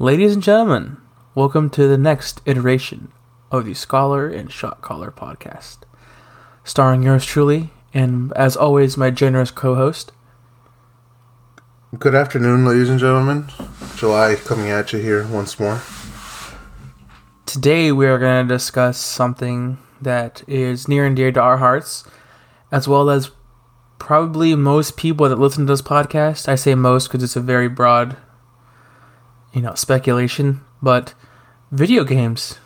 Ladies and gentlemen, welcome to the next iteration of the Scholar and Shot Caller podcast, starring yours truly, and as always, my generous co host. Good afternoon, ladies and gentlemen. July coming at you here once more. Today, we are going to discuss something that is near and dear to our hearts, as well as probably most people that listen to this podcast. I say most because it's a very broad, you know, speculation, but video games.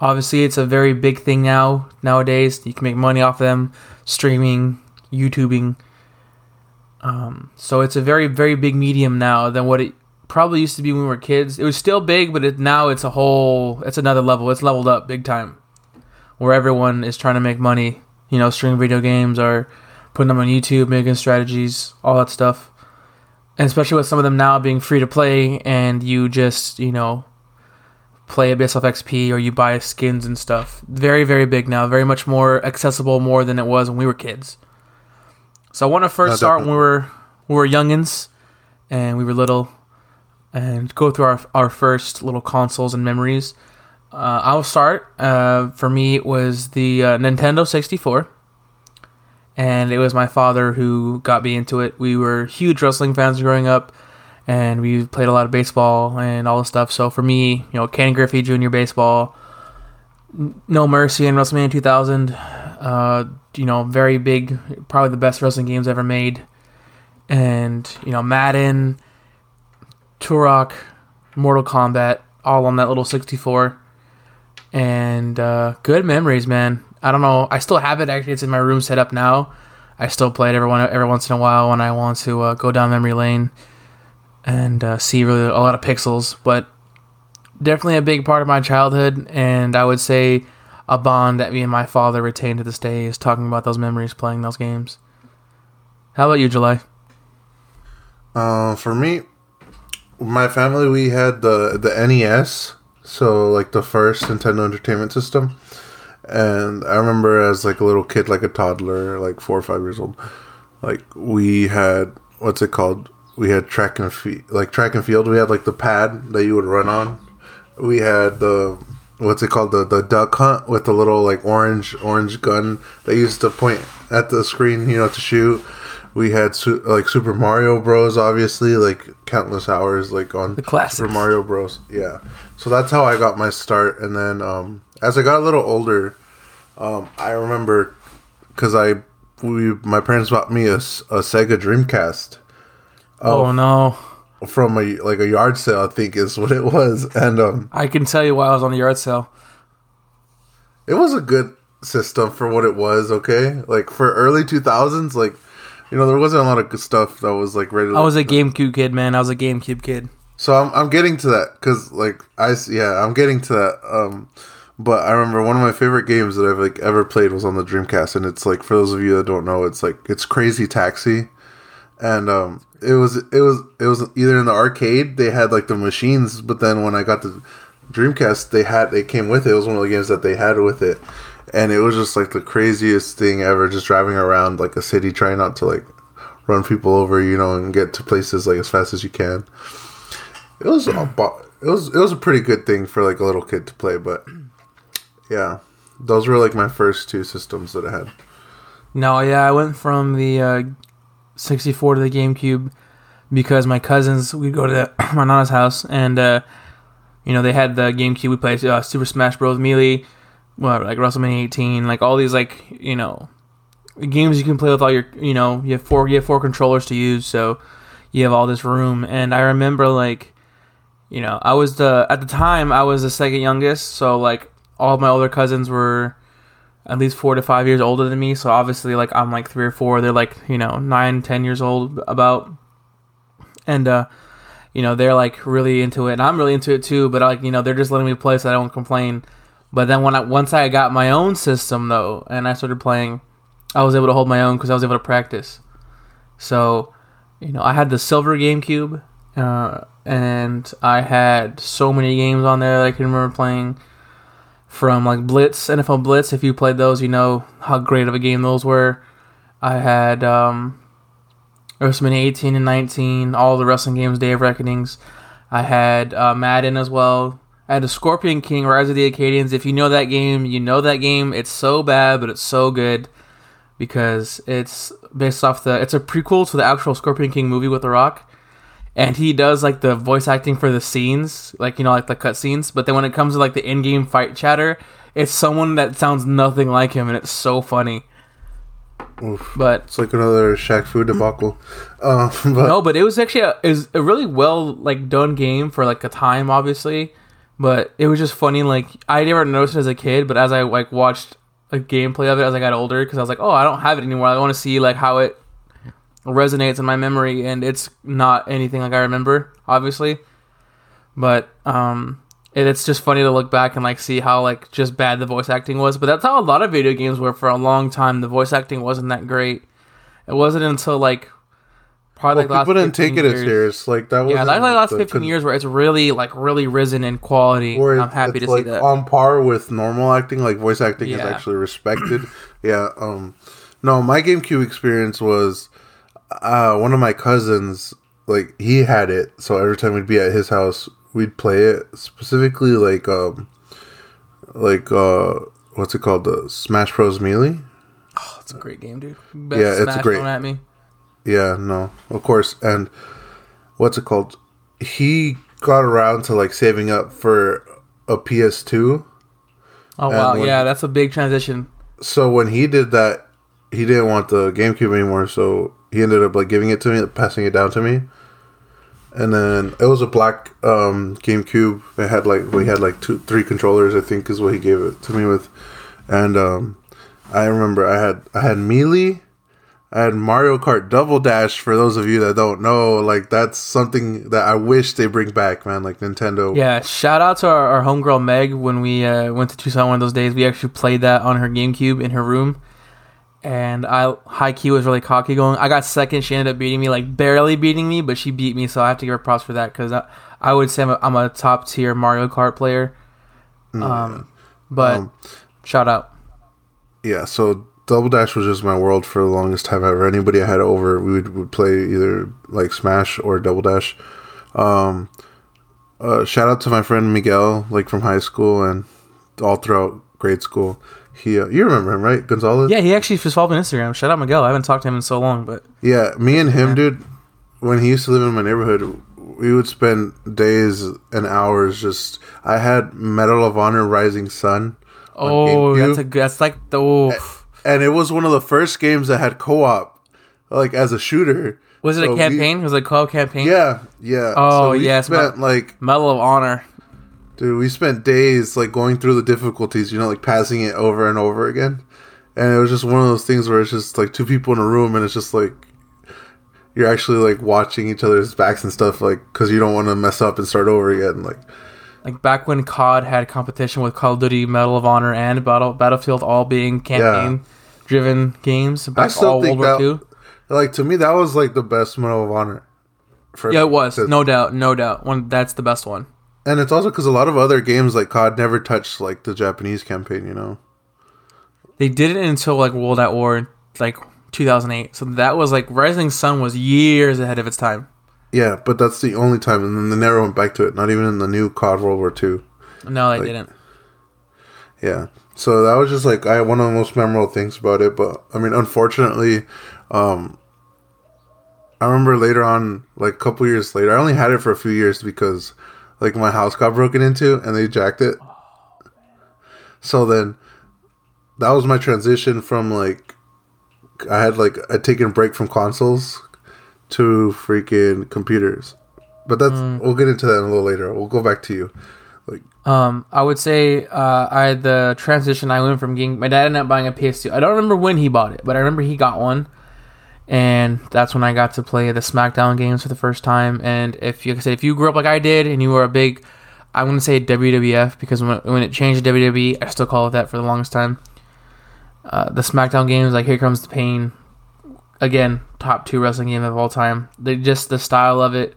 Obviously, it's a very big thing now nowadays. You can make money off them, streaming, YouTubing. Um, so it's a very, very big medium now than what it probably used to be when we were kids. It was still big, but it, now it's a whole, it's another level. It's leveled up big time, where everyone is trying to make money. You know, streaming video games or putting them on YouTube, making strategies, all that stuff. And especially with some of them now being free to play, and you just, you know, play a based off XP or you buy skins and stuff. Very, very big now. Very much more accessible, more than it was when we were kids. So I want to first No, start when we were we were youngins and we were little, and go through our our first little consoles and memories. Uh, I'll start. Uh, for me, it was the uh, Nintendo 64 and it was my father who got me into it. We were huge wrestling fans growing up, and we played a lot of baseball and all this stuff. So for me, you know, Ken Griffey Jr. baseball, No Mercy in WrestleMania 2000, uh, you know, very big, probably the best wrestling games ever made, and you know, Madden, Turok, Mortal Kombat, all on that little 64 and uh, good memories, man. I don't know. I still have it. Actually, it's in my room set up now. I still play it every one every once in a while when I want to uh, go down memory lane and uh, see really a lot of pixels. But definitely a big part of my childhood, and I would say a bond that me and my father retain to this day is talking about those memories, playing those games. How about you, July? Uh, for me, my family we had the the NES, so like the first Nintendo Entertainment System, and I remember as like a little kid, like a toddler, like four or five years old, like we had what's it called? We had track and field, like track and field. We had like the pad that you would run on. We had the what's it called? The the duck hunt with the little like orange orange gun that used to point at the screen, you know, to shoot. We had su- like Super Mario Bros. Obviously, like countless hours, like on The classics. Super Mario Bros. Yeah, so that's how I got my start. And then um, as I got a little older, um, I remember because I we my parents bought me a, a Sega Dreamcast Oh. no, from a like a yard sale. I think is what it was, and um, I can tell you why I was on the yard sale. it was a good system for what it was. Okay, like for early two thousands, like you know there wasn't a lot of good stuff that was like ready. I was a GameCube kid, man. I was a GameCube kid. So I'm I'm getting to that because like I yeah I'm getting to that. Um, but I remember one of my favorite games that I've like ever played was on the Dreamcast, and it's like for those of you that don't know, it's like it's Crazy Taxi, and um, it was it was it was either in the arcade they had like the machines, but then when I got the Dreamcast, they had they came with it. It was one of the games that they had with it, and it was just like the craziest thing ever. Just driving around like a city, trying not to like run people over, you know, and get to places like as fast as you can. It was a bo- it was it was a pretty good thing for like a little kid to play, but yeah, those were like my first two systems that I had. No, yeah, I went from the uh, 64 to the GameCube because my cousins we'd go to the, my nana's house and uh, you know they had the GameCube. We played uh, Super Smash Bros. Melee, well, like WrestleMania 18, like all these like you know games you can play with all your you know you have four you have four controllers to use, so you have all this room. And I remember like you know I was the at the time I was the second youngest, so like all my older cousins were at least four to five years older than me. So obviously, like I'm like three or four. They're like you know nine, ten years old about, and uh, you know they're like really into it, and I'm really into it too. But like you know they're just letting me play, so I don't complain. But then when I once I got my own system though, and I started playing, I was able to hold my own because I was able to practice. So, you know, I had the silver GameCube, uh, and I had so many games on there that I can remember playing from like Blitz, NFL Blitz. If you played those, you know how great of a game those were. I had um, WrestleMania 18 and 19, all the wrestling games, Day of Reckonings. I had uh, Madden as well. I had the Scorpion King, Rise of the Akkadians. If you know that game, you know that game. It's so bad, but it's so good because it's based off the. It's a prequel to the actual Scorpion King movie with The Rock, and he does like the voice acting for the scenes, like you know, like the cut scenes. But then when it comes to like the in-game fight chatter, it's someone that sounds nothing like him, and it's so funny. Oof. But It's like another Shaq Fu debacle. Uh, but no, but it was actually a, it was a really well like done game for like a time, obviously. But it was just funny. Like I never noticed it as a kid, but as I like watched a gameplay of it as I got older, because I was like, oh, I don't have it anymore. I want to see like how it resonates in my memory, and it's not anything like I remember, obviously. But um, it, it's just funny to look back and like see how like just bad the voice acting was. But that's how a lot of video games were for a long time. The voice acting wasn't that great. It wasn't until like probably well, like the people didn't take 15 it as serious. Like that was Yeah, like the last fifteen years where it's really like really risen in quality. I'm happy to like see that. on par with normal acting, like voice acting is actually respected. yeah. Um. No, my GameCube experience was uh one of my cousins. Like he had it, so every time we'd be at his house, we'd play it. Specifically, like um, like uh, what's it called? The Smash Bros. Melee. Oh, it's a great game, dude. Best Yeah, it's Smash great. at me. Yeah, no, of course. And what's it called? He got around to like saving up for a PS2. Oh wow, when- yeah, that's a big transition. So when he did that, he didn't want the GameCube anymore. So he ended up like giving it to me, passing it down to me. And then it was a black um, GameCube. It had like we had like two, three controllers. I think is what he gave it to me with. And um, I remember I had I had Melee. I had Mario Kart Double Dash. For those of you that don't know, like that's something that I wish they bring back, man. Like Nintendo. Yeah, shout out to our, our homegirl Meg when we uh, went to Tucson one of those days. We actually played that on her GameCube in her room. And I high key was really cocky going. I got second. She ended up beating me, like barely beating me, but she beat me. So I have to give her props for that because I, I would say I'm a, I'm a top tier Mario Kart player. Um, but Um, shout out. yeah, so Double Dash was just my world for the longest time ever. Anybody I had over, we would, would play either like Smash or Double Dash. Um, uh, shout out to my friend Miguel, like from high school and all throughout grade school. He, uh, you remember him, right, Gonzalez? Yeah, he actually just followed me on Instagram. Shout out Miguel. I haven't talked to him in so long, but Yeah, me and him, dude. When he used to live in my neighborhood, we would spend days and hours just. I had Medal of Honor Rising Sun. oh, that's a that's like the oh. and it was one of the first games that had co-op, like as a shooter. Was it So a we- campaign? was it a co op campaign? yeah, yeah. Oh, we yes, spent my- like, Medal of Honor. Dude, we spent days like going through the difficulties. You know, like passing it over and over again. And it was just one of those things where it's just like two people in a room, and it's just like you're actually like watching each other's backs and stuff, like because you don't want to mess up and start over again. Like, Like back when COD had competition with Call of Duty, Medal of Honor, and Battle Battlefield all being campaign driven games. Back still all think World War that- II. like to me, that was like the best Medal of Honor. For, Yeah, it was. No doubt, no doubt. One that's the best one. And it's also because a lot of other games like COD never touched like the Japanese campaign. You know. They did it until like World at War, like 2008. So that was like Rising Sun was years ahead of its time. Yeah, but that's the only time, and then they never went back to it. Not even in the new COD World War II. No, they Like- didn't. Yeah, so that was just like I one of the most memorable things about it. But I mean, unfortunately, um, I remember later on, like a couple years later, I only had it for a few years because like my house got broken into and they jacked it. So then, that was my transition from like I had like a taken a break from consoles to freaking computers. But that's we'll get into that in a little later. We'll go back to you. Um, I would say uh, I had the transition. I went from getting my dad ended up buying a PS2. I don't remember when he bought it, but I remember he got one, and that's when I got to play the SmackDown games for the first time. And if you like I said, if you grew up like I did, and you were a big, I'm gonna say WWF because when, when it changed to WWE, I still call it that for the longest time. Uh, the SmackDown games, like Here Comes the Pain, again, top two wrestling game of all time. They just the style of it.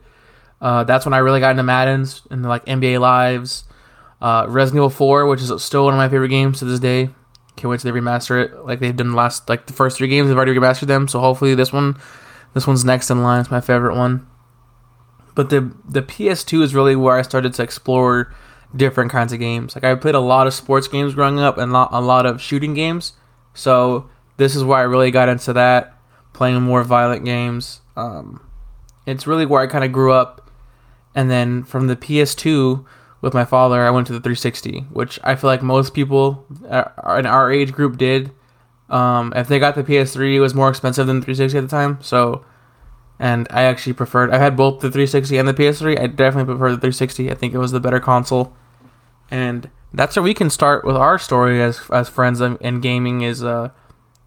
Uh, that's when I really got into Madden's and like NBA Lives. Uh, Resident Evil 4, which is still one of my favorite games to this day. Can't wait till they remaster it. Like they've done the last, like the first three games, they've already remastered them. So hopefully this one, this one's next in line. It's my favorite one. But the the PS2 is really where I started to explore different kinds of games. Like I played a lot of sports games growing up and a lot of shooting games. So this is where I really got into that, playing more violent games. Um, it's really where I kind of grew up. And then from the PS2 with my father, I went to the 360, which I feel like most people uh, in our age group did. Um, if they got the PS3, it was more expensive than the 360 at the time. So, and I actually preferred. I had both the 360 and the PS3. I definitely prefer the 360. I think it was the better console. And that's where we can start with our story as as friends in, in gaming. Is uh,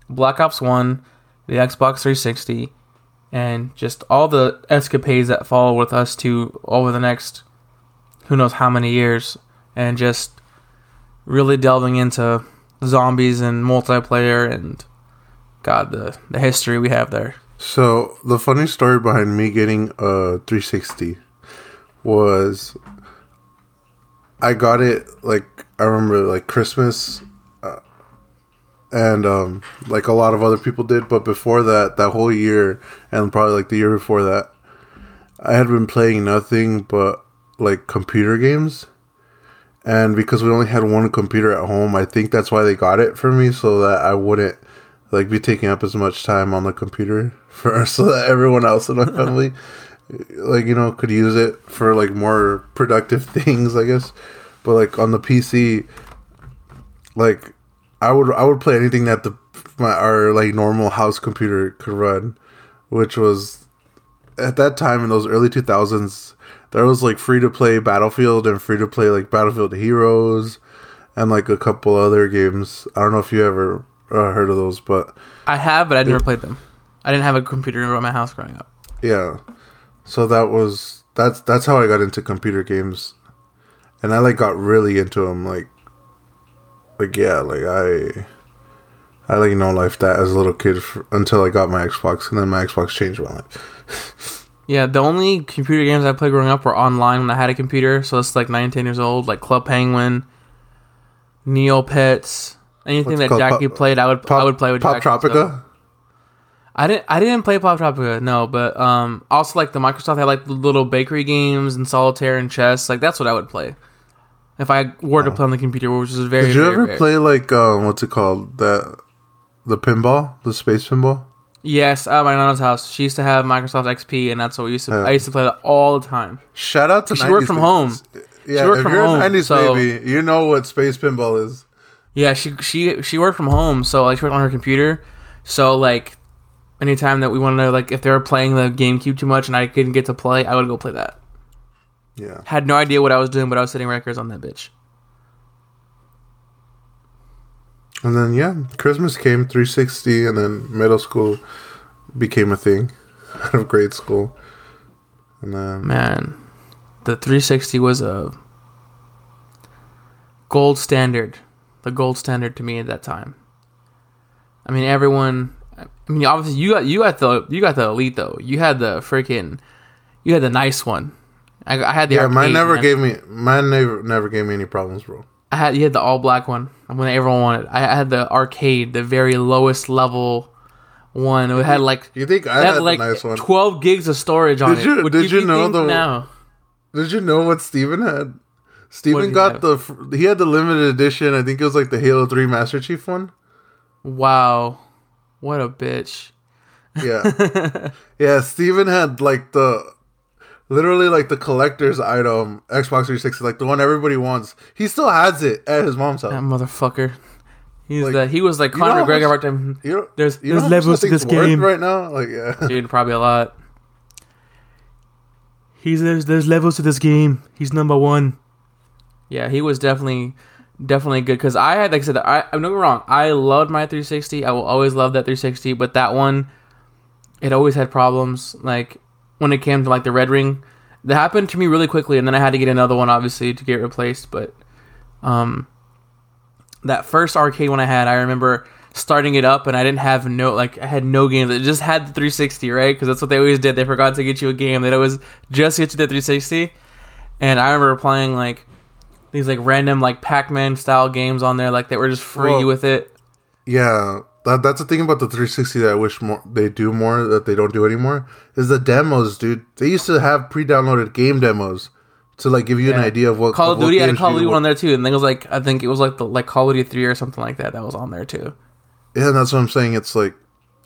Black Ops One, the Xbox 360, and just all the escapades that follow with us to over the next who knows how many years, and just really delving into zombies and multiplayer and God the the history we have there. So the funny story behind me getting a 360 was I got it like I remember like Christmas uh, and um like a lot of other people did but before that that whole year and probably like the year before that I had been playing nothing but like computer games. And because we only had one computer at home I think that's why they got it for me so that I wouldn't like be taking up as much time on the computer for so that everyone else in my family like you know could use it for like more productive things i guess. But like on the pc like i would i would play anything that the my our like normal house computer could run which was at that time in those early 2000s there was like free to play battlefield and free to play like battlefield heroes and like a couple other games i don't know if you ever uh, heard of those but I have, but I never played them. I didn't have a computer in my house growing up. Yeah. So that was that's that's how I got into computer games. And I like got really into them like like yeah, like I I like no life that as a little kid f until I got my Xbox and then my Xbox changed my life. Yeah, the only computer games I played growing up were online when I had a computer, so it's like 19 years old, like Club Penguin, Neopets, anything What's that? Jackie Pop- played, I would I would play with Pop Jackie, Tropica. I didn't I didn't play Poptropica, no, but um also like the Microsoft had like the little bakery games and solitaire and chess, like that's what I would play. If I were to play on the computer, which is very. Did you very ever play like um what's it called that the pinball the space pinball? Yes, at my nana's house. She used to have Microsoft XP, and that's what we used to. Yeah. I used to play that all the time. Shout out to She worked from home. Yeah, worked if from you're home, a 90s so- baby, you know what space pinball is. Yeah, she she she worked from home, so like she worked on her computer. So like, anytime that we wanted to like, if they were playing the GameCube too much and I couldn't get to play, I would go play that. Yeah. Had no idea what I was doing, but I was setting records on that bitch. And then yeah, Christmas came 360 and then middle school became a thing out of grade school. And then Man, the 360 was a gold standard, the gold standard to me at that time. I mean, everyone. I mean, obviously you got you got the you got the elite though. You had the freaking, you had the nice one. I, I had the yeah, mine never man. gave me mine never never gave me any problems, bro. I had you had the all black one when everyone wanted. I had the arcade, the very lowest level one. It had like You think I had, had like nice one? twelve gigs of storage on Did it. Would did you me know the- now? Did you know what Steven had? Steven got have? the he had the limited edition. I think it was like the Halo 3 Master Chief one. Wow, what a bitch! Yeah. yeah, Steven had like the literally like the collector's item Xbox 360, like the one everybody wants. He still has it at his mom's house. That motherfucker. He's Like, the he was like you know Conor McGregor much- right time. You know, There's- you know there's levels to this game. right now. Like yeah, Dude, probably a lot. He's there's there's levels to this game. He's number one. Yeah, he was definitely definitely good because I had like I said I I'm not wrong. I loved my 360. I will always love that 360, but that one it always had problems. Like when it came to like the red ring, that happened to me really quickly, and then I had to get another one obviously to get replaced. But um, that first arcade one I had, I remember starting it up and I didn't have no like I had no games. It just had the 360, right? Because that's what they always did. They forgot to get you a game. They'd always just get you the 360. And I remember playing like these like random like Pac-Man style games on there, like they were just free Well, with it. yeah. That, that's the thing about the 360 that I wish more they do more that they don't do anymore is the demos, dude. They used to have pre-downloaded game demos to like give you an idea of what Call of Duty had a Call of Duty one on there too, and then it was like I think it was like the like Call of Duty three or something like that that was on there too. Yeah, that's what I'm saying. It's like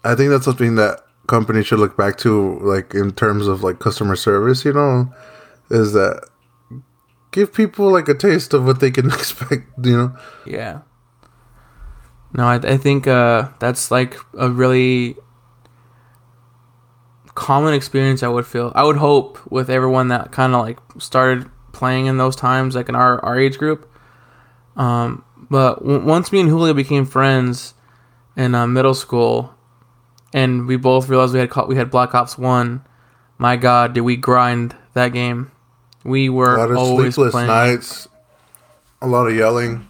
I think that's something that companies should look back to, like in terms of like customer service. You know, is that give people like a taste of what they can expect. You know, Yeah. No, I, I think uh, that's like a really common experience. I would feel. I would hope with everyone that kind of like started playing in those times, like in our our age group. Um, but w- once me and Julio became friends in uh, middle school, and we both realized we had caught, we had Black Ops One. My God, did we grind that game? We were a lot of always sleepless playing nights, a lot of yelling.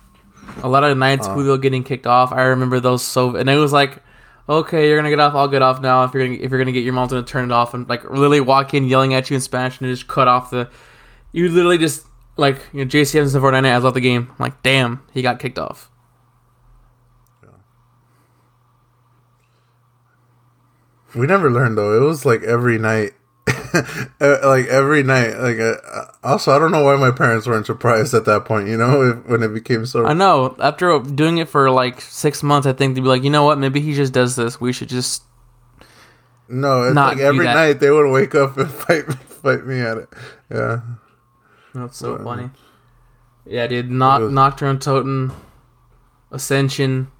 A lot of nights Julio getting kicked off. I remember those so, and it was like, okay, you're gonna get off. I'll get off now. If you're gonna if you're gonna get your mom's gonna turn it off and like literally walk in yelling at you in Spanish and just cut off the. You literally just like you know JC Evans and Fortnite has left the game. I'm like, damn, he got kicked off. We never learned though. It was like every night, Uh, like every night. Like uh, also, I don't know why my parents weren't surprised at that point. You know, if, when it became so. I know. After doing it for like six months, I think they'd be like, you know what? Maybe he just does this. We should just. no, it's not like every night they would wake up and fight me, fight me at it. Yeah. That's so funny. Yeah, dude. It was- Nocturne, Totem, Ascension,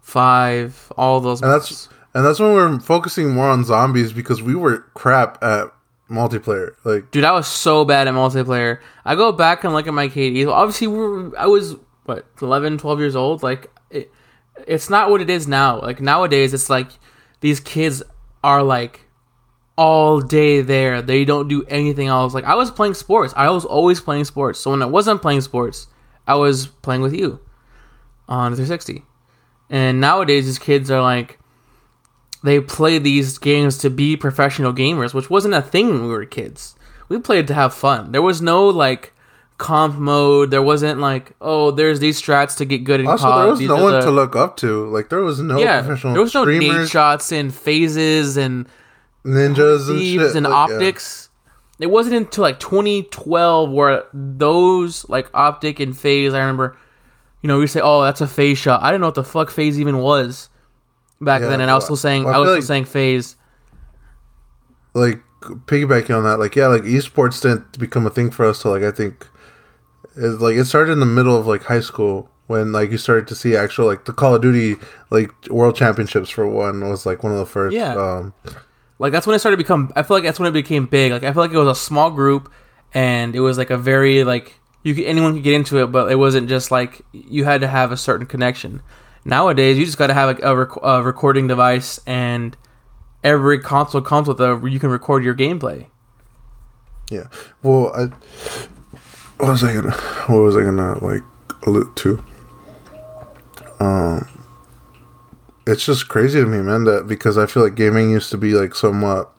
Five, all those. And that's and that's when we're focusing more on zombies because we were crap at multiplayer. Like Dude, I was so bad at multiplayer. I go back and look at my KDs. Obviously, we I was, what, 11, 12 years old? Like, it, it's not what it is now. Like, nowadays, it's like these kids are like all day there. They don't do anything else. Like, I was playing sports. I was always playing sports. So when I wasn't playing sports, I was playing with you on 360. And nowadays, these kids are like, they play these games to be professional gamers, which wasn't a thing when we were kids. We played to have fun. There was no like comp mode. There wasn't like, oh, there's these strats to get good in also COD. there was These no one the- to look up to. Like there was no yeah, professional there was no streamers, shots and FaZes and ninjas and shit. and like, yeah. OpTics. It wasn't until like 2012 where those like OpTic and FaZe. I remember, you know, we say, "Oh, that's a FaZe shot." I didn't know what the fuck FaZe even was back Yeah, then, and I was still saying well, I I was feel still like- saying FaZe. like piggybacking on that, like yeah, like esports didn't become a thing for us till like I think it's like it started in the middle of like high school when like you started to see actual like the Call of Duty like world championships for one was like one of the first. Yeah. Um, like that's when it started to become i feel like that's when it became big like i feel like it was a small group and it was like a very like you could anyone could get into it but it wasn't just like you had to have a certain connection nowadays you just got to have a, a, rec- a recording device and every console comes with a you can record your gameplay yeah. Well, I what was I gonna what was I gonna like allude to? Um, it's just crazy to me, man. That because I feel like gaming used to be like somewhat.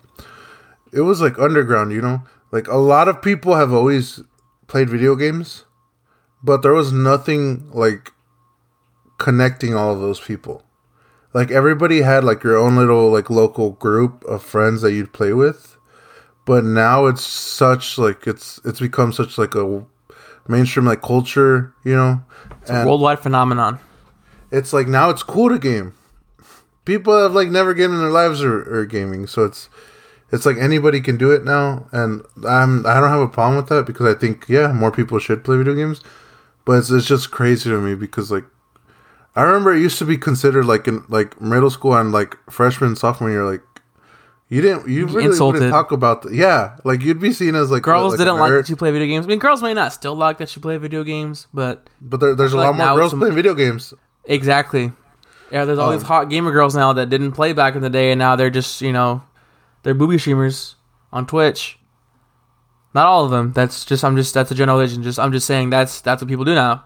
It was like underground, you know. Like a lot of people have always played video games, but there was nothing like connecting all of those people. Like everybody had like your own little like local group of friends that you'd play with, but now it's such like it's it's become such like a mainstream like culture, you know. And worldwide phenomenon it's like now it's cool to game. People have like never game in their lives or, or gaming, so it's it's like anybody can do it now, and I'm I don't have a problem with that because I think yeah more people should play video games, but it's, it's just crazy to me because like I remember it used to be considered like in like middle school and like freshman sophomore year like you didn't you really insulted. wouldn't talk about the, yeah like you'd be seen as like girls like didn't like that you play video games i mean girls may not still like that you play video games but but there, there's a like lot more girls some- playing video games. Exactly. Yeah, there's all these Um, hot gamer girls now that didn't play back in the day, and now they're just you know, they're booby streamers on Twitch. Not all of them. That's just I'm just that's a generalization. Just I'm just saying that's that's what people do now.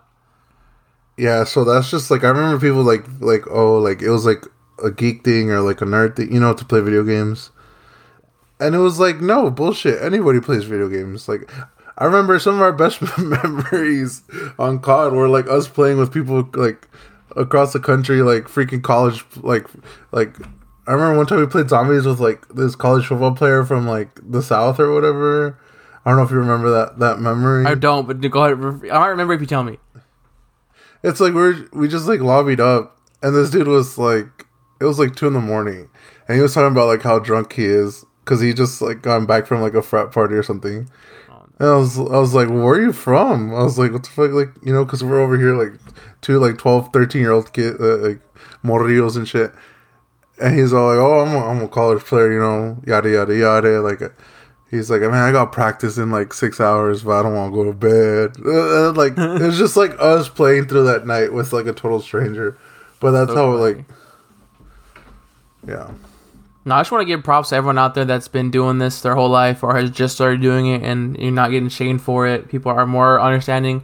Yeah, so that's just like I remember people like like oh like it was like a geek thing or like a nerd thing, you know, to play video games. And it was like no bullshit. Anybody plays video games. Like I remember some of our best memories on COD were like us playing with people like across the country, like freaking college, like like. I remember one time we played zombies with like this college football player from like the south or whatever. I don't know if you remember that that memory. I don't, but go ahead. I might remember if you tell me. It's like we're we just like lobbied up, and this dude was like, it was like two in the morning, and he was talking about like how drunk he is because he just like gone back from like a frat party or something. And I was I was like, where are you from? I was like, what the fuck, like you know, because we're over here like two like 12, 13 year old kid uh, like morrillos and shit. And he's all like, oh, I'm a, I'm a college player, you know, yada yada yada. Like, he's like, I mean, I got practice in like six hours, but I don't want to go to bed. Uh, like, it's just like us playing through that night with like a total stranger. But that's So how funny. like, yeah. No, I just want to give props to everyone out there that's been doing this their whole life or has just started doing it and you're not getting shamed for it. People are more understanding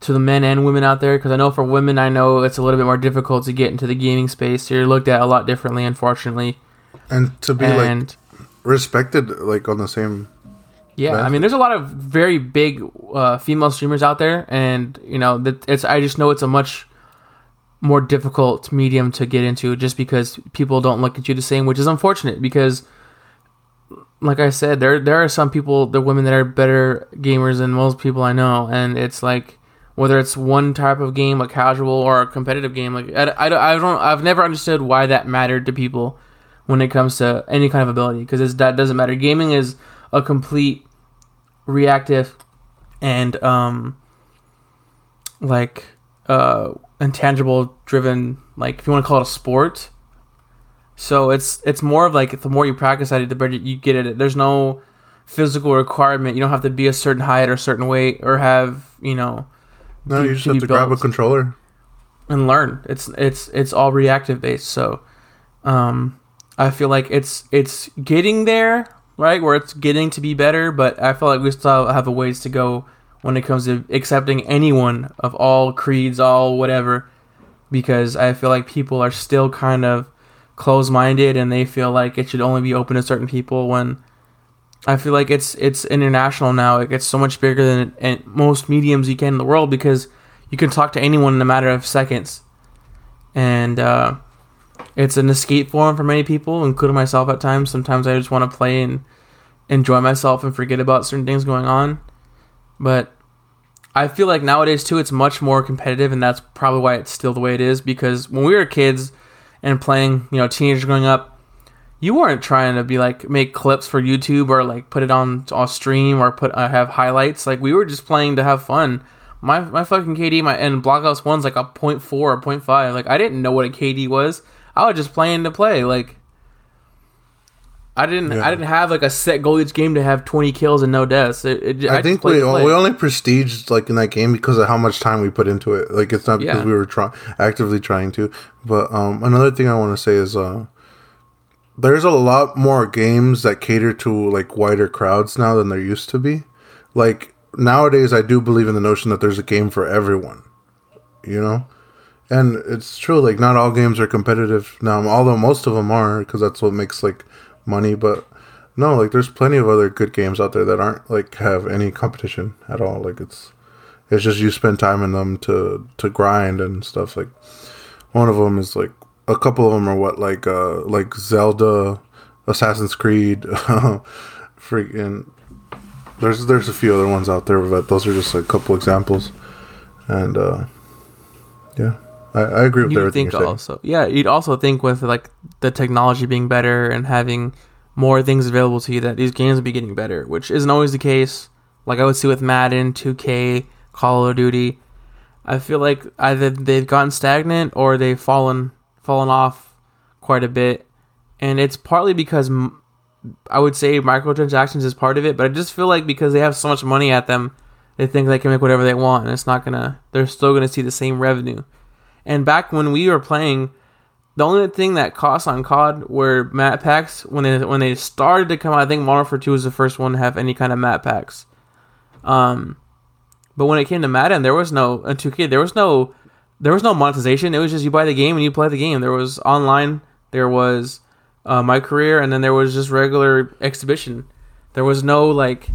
to the men and women out there because I know for women, I know it's a little bit more difficult to get into the gaming space. You're looked at a lot differently, unfortunately. And to be like and respected, like on the same. yeah? I mean, there's a lot of very big uh, female streamers out there, and you know, that it's. I just know it's a much more difficult medium to get into, just because people don't look at you the same, which is unfortunate. Because, like I said, there there are some people, the women that are better gamers than most people I know, and it's like whether it's one type of game, a casual or a competitive game. Like I, I, I don't, I've never understood why that mattered to people when it comes to any kind of ability because that doesn't matter. Gaming is a complete reactive and um like uh intangible driven like if you want to call it a sport so it's it's more of like the more you practice at it the better you get at it there's no physical requirement you don't have to be a certain height or certain weight or have you know No, you just have to grab a controller. and learn. It's it's it's all reactive based. So, um, I feel like it's it's getting there, right? Where it's getting to be better, but I feel like we still have a ways to go when it comes to accepting anyone of all creeds, all whatever, because I feel like people are still kind of closed minded and they feel like it should only be open to certain people when. I feel like it's it's international now. It gets so much bigger than most mediums you can in the world because you can talk to anyone in a matter of seconds, and uh, it's an escape form for many people, including myself at times. Sometimes I just want to play and enjoy myself and forget about certain things going on, but I feel like nowadays too, it's much more competitive, and that's probably why it's still the way it is. Because when we were kids and playing, you know, teenagers growing up, you weren't trying to be like make clips for YouTube or like put it on on stream or put uh, have highlights. Like we were just playing to have fun. My my fucking KD my and Black Ops One's like a 0.4 or 0.5. Like I didn't know what a KD was. I was just playing to play. Like I didn't Yeah. I didn't have like a set goal each game to have 20 kills and no deaths. It, it, I, just think we we only prestiged like in that game because of how much time we put into it. Like it's not because Yeah. we were trying actively trying to. But um, another thing I want to say is uh, there's a lot more games that cater to like wider crowds now than there used to be. Like nowadays, I do believe in the notion that there's a game for everyone. You know. And it's true, like not all games are competitive now. Although most of them are, because that's what makes like money. But no, like there's plenty of other good games out there that aren't like have any competition at all. Like it's it's just you spend time in them to to grind and stuff. Like one of them is like a couple of them are what like uh like Zelda, Assassin's Creed, freaking. There's there's a few other ones out there, but those are just a couple examples. And uh yeah, I, I agree with you everything think also. Yeah you'd also think with like the technology being better and having more things available to you that these games would be getting better which isn't always the case. Like i would see with madden 2k call of duty. I feel like either they've gotten stagnant or they've fallen fallen off quite a bit. And it's partly because m- i would say microtransactions is part of it but i just feel like because they have so much money at them they think they can make whatever they want and it's not gonna they're still gonna see the same revenue and back when we were playing, the only thing that cost on COD were map packs. When they when they started to come out, I think Modern Warfare Two was the first one to have any kind of map packs. Um, but when it came to Madden, there was no and 2K. There was no there was no monetization. It was just you buy the game and you play the game. There was online. There was uh, my career, and then there was just regular exhibition. There was no like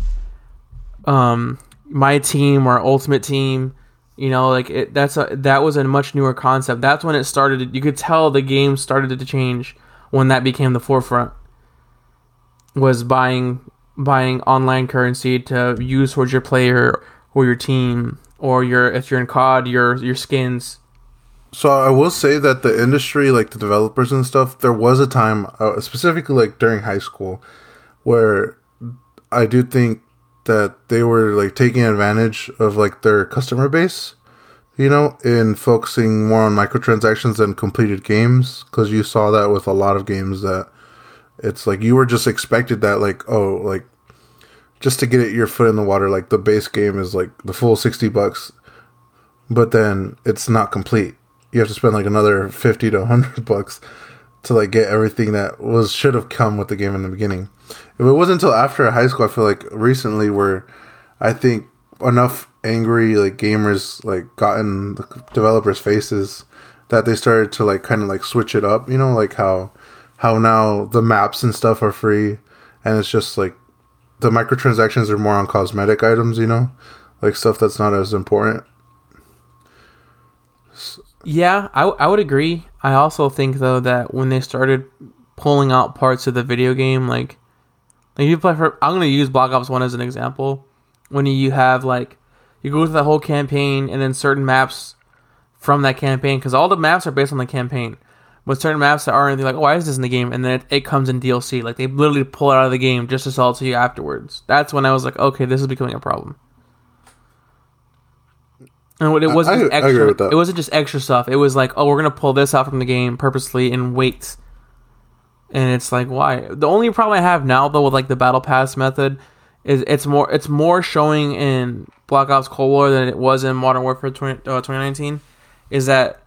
um my team or ultimate team You know, like it, that's a that was a much newer concept. That's when it started. You could tell the game started to change when that became the forefront. Was buying buying online currency to use towards your player or your team or your if you're in COD your your skins. So I will say that the industry, like the developers and stuff, there was a time, uh, specifically like during high school, where I do think that they were like taking advantage of like their customer base, you know, in focusing more on microtransactions than completed games. Because you saw that with a lot of games that it's like you were just expected that like oh like just to get it your foot in the water like the base game is like the full 60 bucks but then it's not complete you have to spend like another 50 to 100 bucks to like get everything that was should have come with the game in the beginning if it wasn't until after high school i feel like recently where i think enough angry like gamers like gotten the developers faces that they started to like kind of like switch it up you know like how how now the maps and stuff are free and it's just like the microtransactions are more on cosmetic items you know like stuff that's not as important Yeah, I, I would agree. I also think though that when they started pulling out parts of the video game, like like you play for, I'm gonna use Black Ops One as an example. When you have like you go through the whole campaign and then certain maps from that campaign, because all the maps are based on the campaign. But certain maps that aren't, they're like, why is this in the game? And then it, it comes in DLC. Like they literally pull it out of the game just to sell it to you afterwards. That's when I was like, okay, this is becoming a problem. And it wasn't I- I extra. It wasn't just extra stuff. It was like, oh, we're gonna pull this out from the game purposely and wait. And it's like, why? The only problem I have now, though, with like the battle pass method, is it's more it's more showing in Black Ops Cold War than it was in Modern Warfare 20, uh, 2019. Is that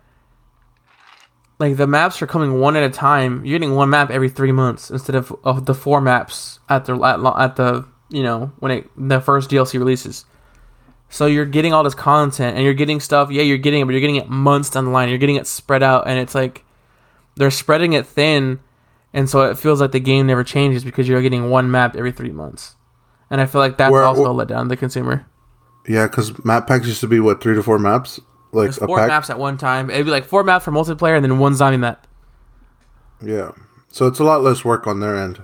like the maps are coming one at a time? You're getting one map every three months instead of, of the four maps at the at, at the you know when it the first DLC releases. So you're getting all this content and you're getting stuff. Yeah, you're getting it, but you're getting it months down the line. You're getting it spread out, and it's like they're spreading it thin, and so it feels like the game never changes because you're getting one map every three months. And I feel like that's Where- also a letdown the consumer. yeah because map packs used to be what three to four maps like There's four maps at one time. It'd be like four maps for multiplayer and then one zombie map. yeah so it's a lot less work on their end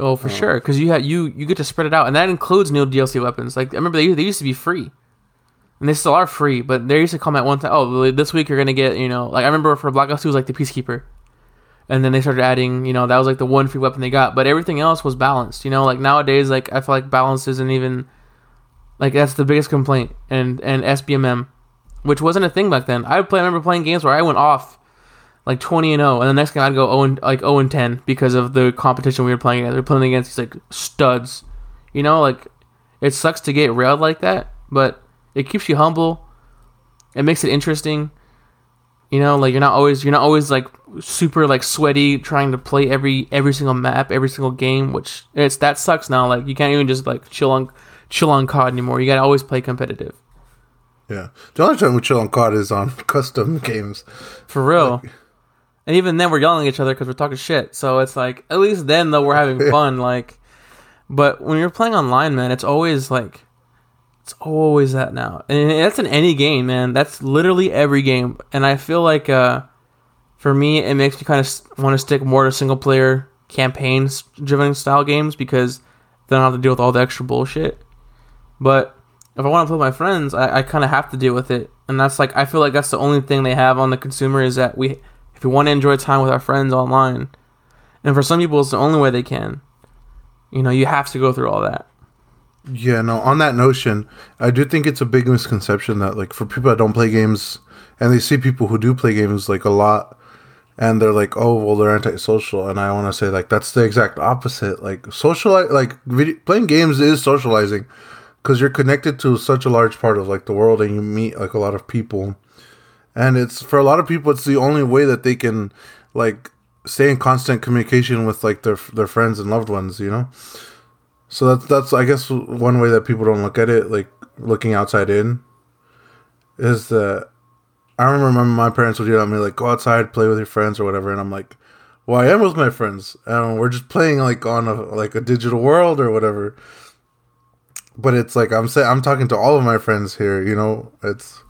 Oh, for oh. sure, because you have you you get to spread it out, and that includes new DLC weapons. Like I remember they they used to be free, and they still are free, but they used to come at one time. Oh, this week you're gonna get you know like I remember for Black Ops Two was like the Peacekeeper, and then they started adding you know that was like the one free weapon they got, but everything else was balanced. You know like nowadays like I feel like balance isn't even like that's the biggest complaint, and and SBMM, which wasn't a thing back then. I play I remember playing games where I went off like 20 and 0 and the next game I'd go 0 and, like 0 and 10 because of the competition we were playing against. We were playing against these like studs. You know, like it sucks to get railed like that, but it keeps you humble. It makes it interesting. You know, like you're not always you're not always like super like sweaty trying to play every every single map, every single game, which it's that sucks now. Like you can't even just like chill on chill on COD anymore. You got to always play competitive. yeah the only time we chill on cod is on custom games For real. And even then, we're yelling at each other because we're talking shit. So it's like, at least then, though, we're having fun. Like, but when you're playing online, man, it's always like, it's always that now. And that's in any game, man. That's literally every game. And I feel like, uh, for me, it makes me kind of want to stick more to single player campaigns driven style games because then I don't have to deal with all the extra bullshit. But if I want to play with my friends, I, I kind of have to deal with it. And that's like, I feel like that's the only thing they have on the consumer is that we, we want to enjoy time with our friends online, and for some people, it's the only way they can. You know, you have to go through all that. Yeah, no, on that notion, I do think it's a big misconception that like for people that don't play games and they see people who do play games like a lot and they're like, "Oh, well they're antisocial." And I want to say like that's the exact opposite. Like social like video, playing games is socializing cuz you're connected to such a large part of like the world and you meet like a lot of people. And it's for a lot of people it's the only way that they can like stay in constant communication with like their their friends and loved ones, you know? So that's that's I guess one way that people don't look at it, like looking outside in, is that I remember my parents would yell at me like, "Go outside, play with your friends or whatever," and I'm like, "Well, I am with my friends, and we're just playing like on a like a digital world or whatever." but it's like I'm saying I'm talking to all of my friends here. You know, it's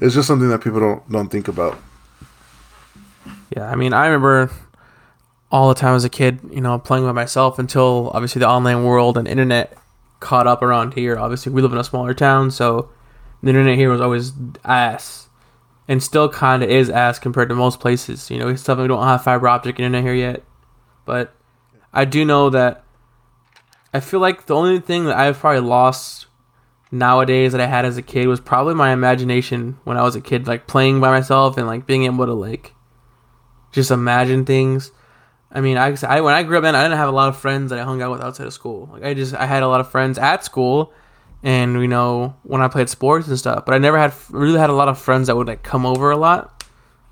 it's just something that people don't don't think about. Yeah, I mean, I remember all the time as a kid, you know, playing by myself until obviously the online world and internet caught up around here. Obviously, we live in a smaller town, so the internet here was always ass, and still kind of is ass compared to most places. You know, we still don't have fiber optic internet here yet, but I do know that I feel like the only thing that I've probably lost nowadays that I had as a kid was probably my imagination when I was a kid, like playing by myself and like being able to like just imagine things. I mean, I, I when I grew up, man, I didn't have a lot of friends that I hung out with outside of school. Like I just I had a lot of friends at school, and you know when I played sports and stuff. But I never had really had a lot of friends that would like come over a lot.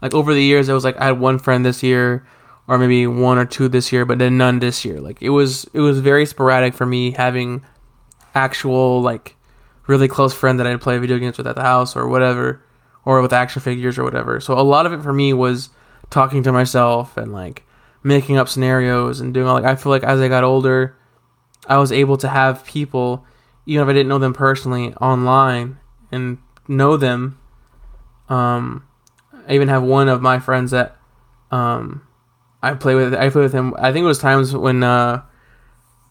Like over the years, it was like I had one friend this year, or maybe one or two this year, but then none this year. Like it was it was very sporadic for me having actual like really close friend that I'd play video games with at the house or whatever, or with action figures or whatever. So a lot of it for me was talking to myself and like making up scenarios and doing all like I feel like as I got older, I was able to have people, even if I didn't know them personally, online and know them. Um, I even have one of my friends that um, I play with. I play with him. I think it was times when uh,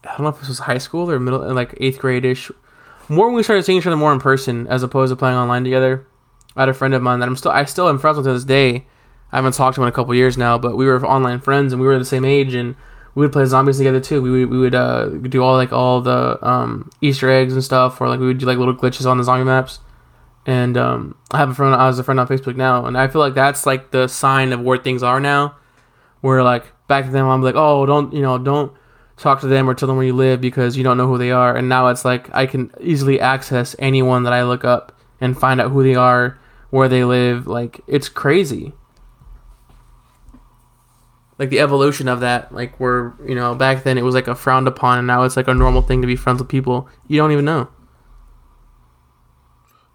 I don't know if this was high school or middle, like eighth grade ish. More when we started seeing each other more in person as opposed to playing online together. I had a friend of mine that I'm still I still am friends with to this day I haven't talked to him in a couple years now, but we were online friends and we were the same age and we would play zombies together too. We would we would uh, do all like all the um, Easter eggs and stuff, or like we would do like little glitches on the zombie maps. And um, I have a friend. I was a friend on Facebook now, and I feel like that's like the sign of where things are now. Where like back then I'm like, oh, don't you know, don't talk to them or tell them where you live because you don't know who they are. And now it's like I can easily access anyone that I look up and find out who they are, where they live. Like it's crazy like the evolution of that like where you know back then it was like a frowned upon and now it's like a normal thing to be friends with people you don't even know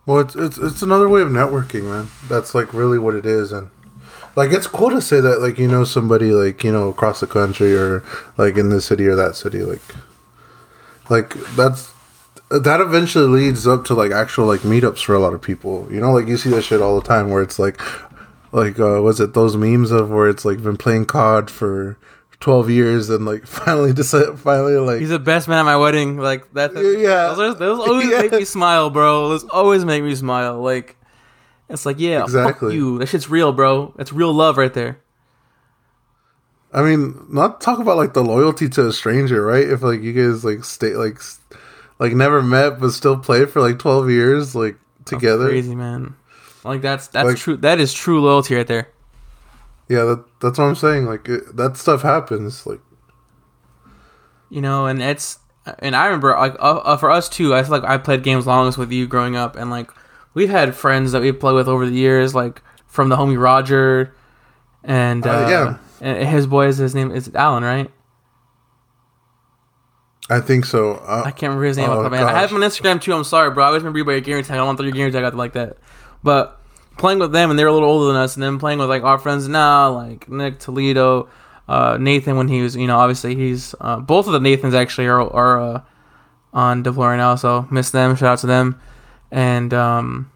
well it's it's, it's another way of networking man that's like really what it is and like it's cool to say that like you know somebody like you know across the country or like in this city or that city like like that's that eventually leads up to like actual like meetups for a lot of people. You know like you see that shit all the time where it's like like uh was it those memes of where it's like been playing COD for 12 years and like finally decide finally like he's the best man at my wedding. Like that yeah. those, those always yeah. make me smile bro. Those always make me smile. Like it's like yeah exactly you that shit's real bro that's real love right there I mean, not talk about like the loyalty to a stranger, right? If like you guys like stay like like never met but still played for like twelve years like together. That's crazy man. Like that's that's like, true. That is true loyalty right there. Yeah, that, that's what I'm saying. Like it, that stuff happens. Like you know, and it's and I remember like uh, uh, for us too. I feel like I played games longest with you growing up, and like we've had friends that we played with over the years, like from the homie Roger, and uh, uh, yeah, and his boy is his name is Alan, right? I think so. Uh, I can't remember his name. Oh, I have him on Instagram too. I'm sorry, bro. I always remember you by your gear tag. I don't want to throw your gear tag out like that. But playing with them, and they're a little older than us, and then playing with like our friends now, like Nick Toledo, uh, Nathan when he was, you know, obviously he's uh, both of the Nathans actually are are uh, on Deploy now, so miss them. Shout out to them, and um,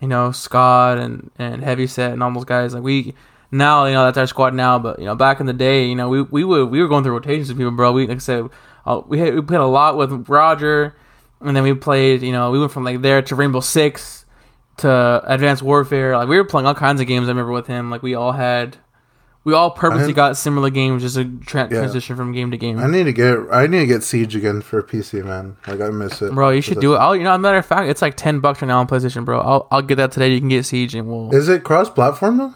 you know Scott and and Heavyset and all those guys. Like we now, you know, that's our squad now. But you know, back in the day, you know, we we were we were going through rotations with people, bro. We like I said, uh, we had, we played a lot with Roger, and then we played. You know, we went from like there to Rainbow Six to Advanced Warfare. Like we were playing all kinds of games. I remember with him. Like we all had, we all purposely got similar games just a tra- yeah. transition from game to game. I need to get I need to get Siege again for PC, man. Like I miss it. Bro, you should do it. I'll, you know, as a matter of fact, it's like ten bucks right now on PlayStation, bro. I'll I'll get that today. You can get Siege and we'll. Is it cross platform though?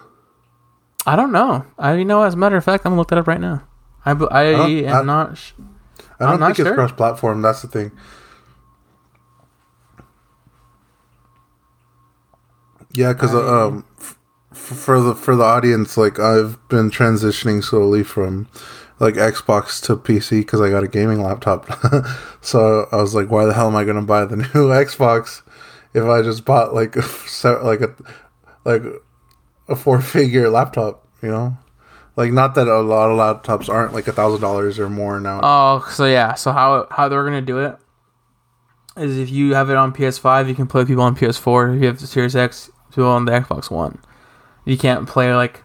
I don't know. I you know as a matter of fact, I'm gonna look that up right now. I I, I am I, not. Sh- I don't think it's cross platform. That's the thing. Yeah, because uh, um, for the for the audience, like I've been transitioning slowly from like Xbox to PC because I got a gaming laptop. so I was like, why the hell am I going to buy the new Xbox if I just bought like a like a like a four figure laptop? You know, like not that a lot of laptops aren't like a thousand dollars or more now. Oh, so yeah. So how how they're gonna do it is if you have it on PS5, you can play people on PS4. If you have the Series X, people on the Xbox One. You can't play like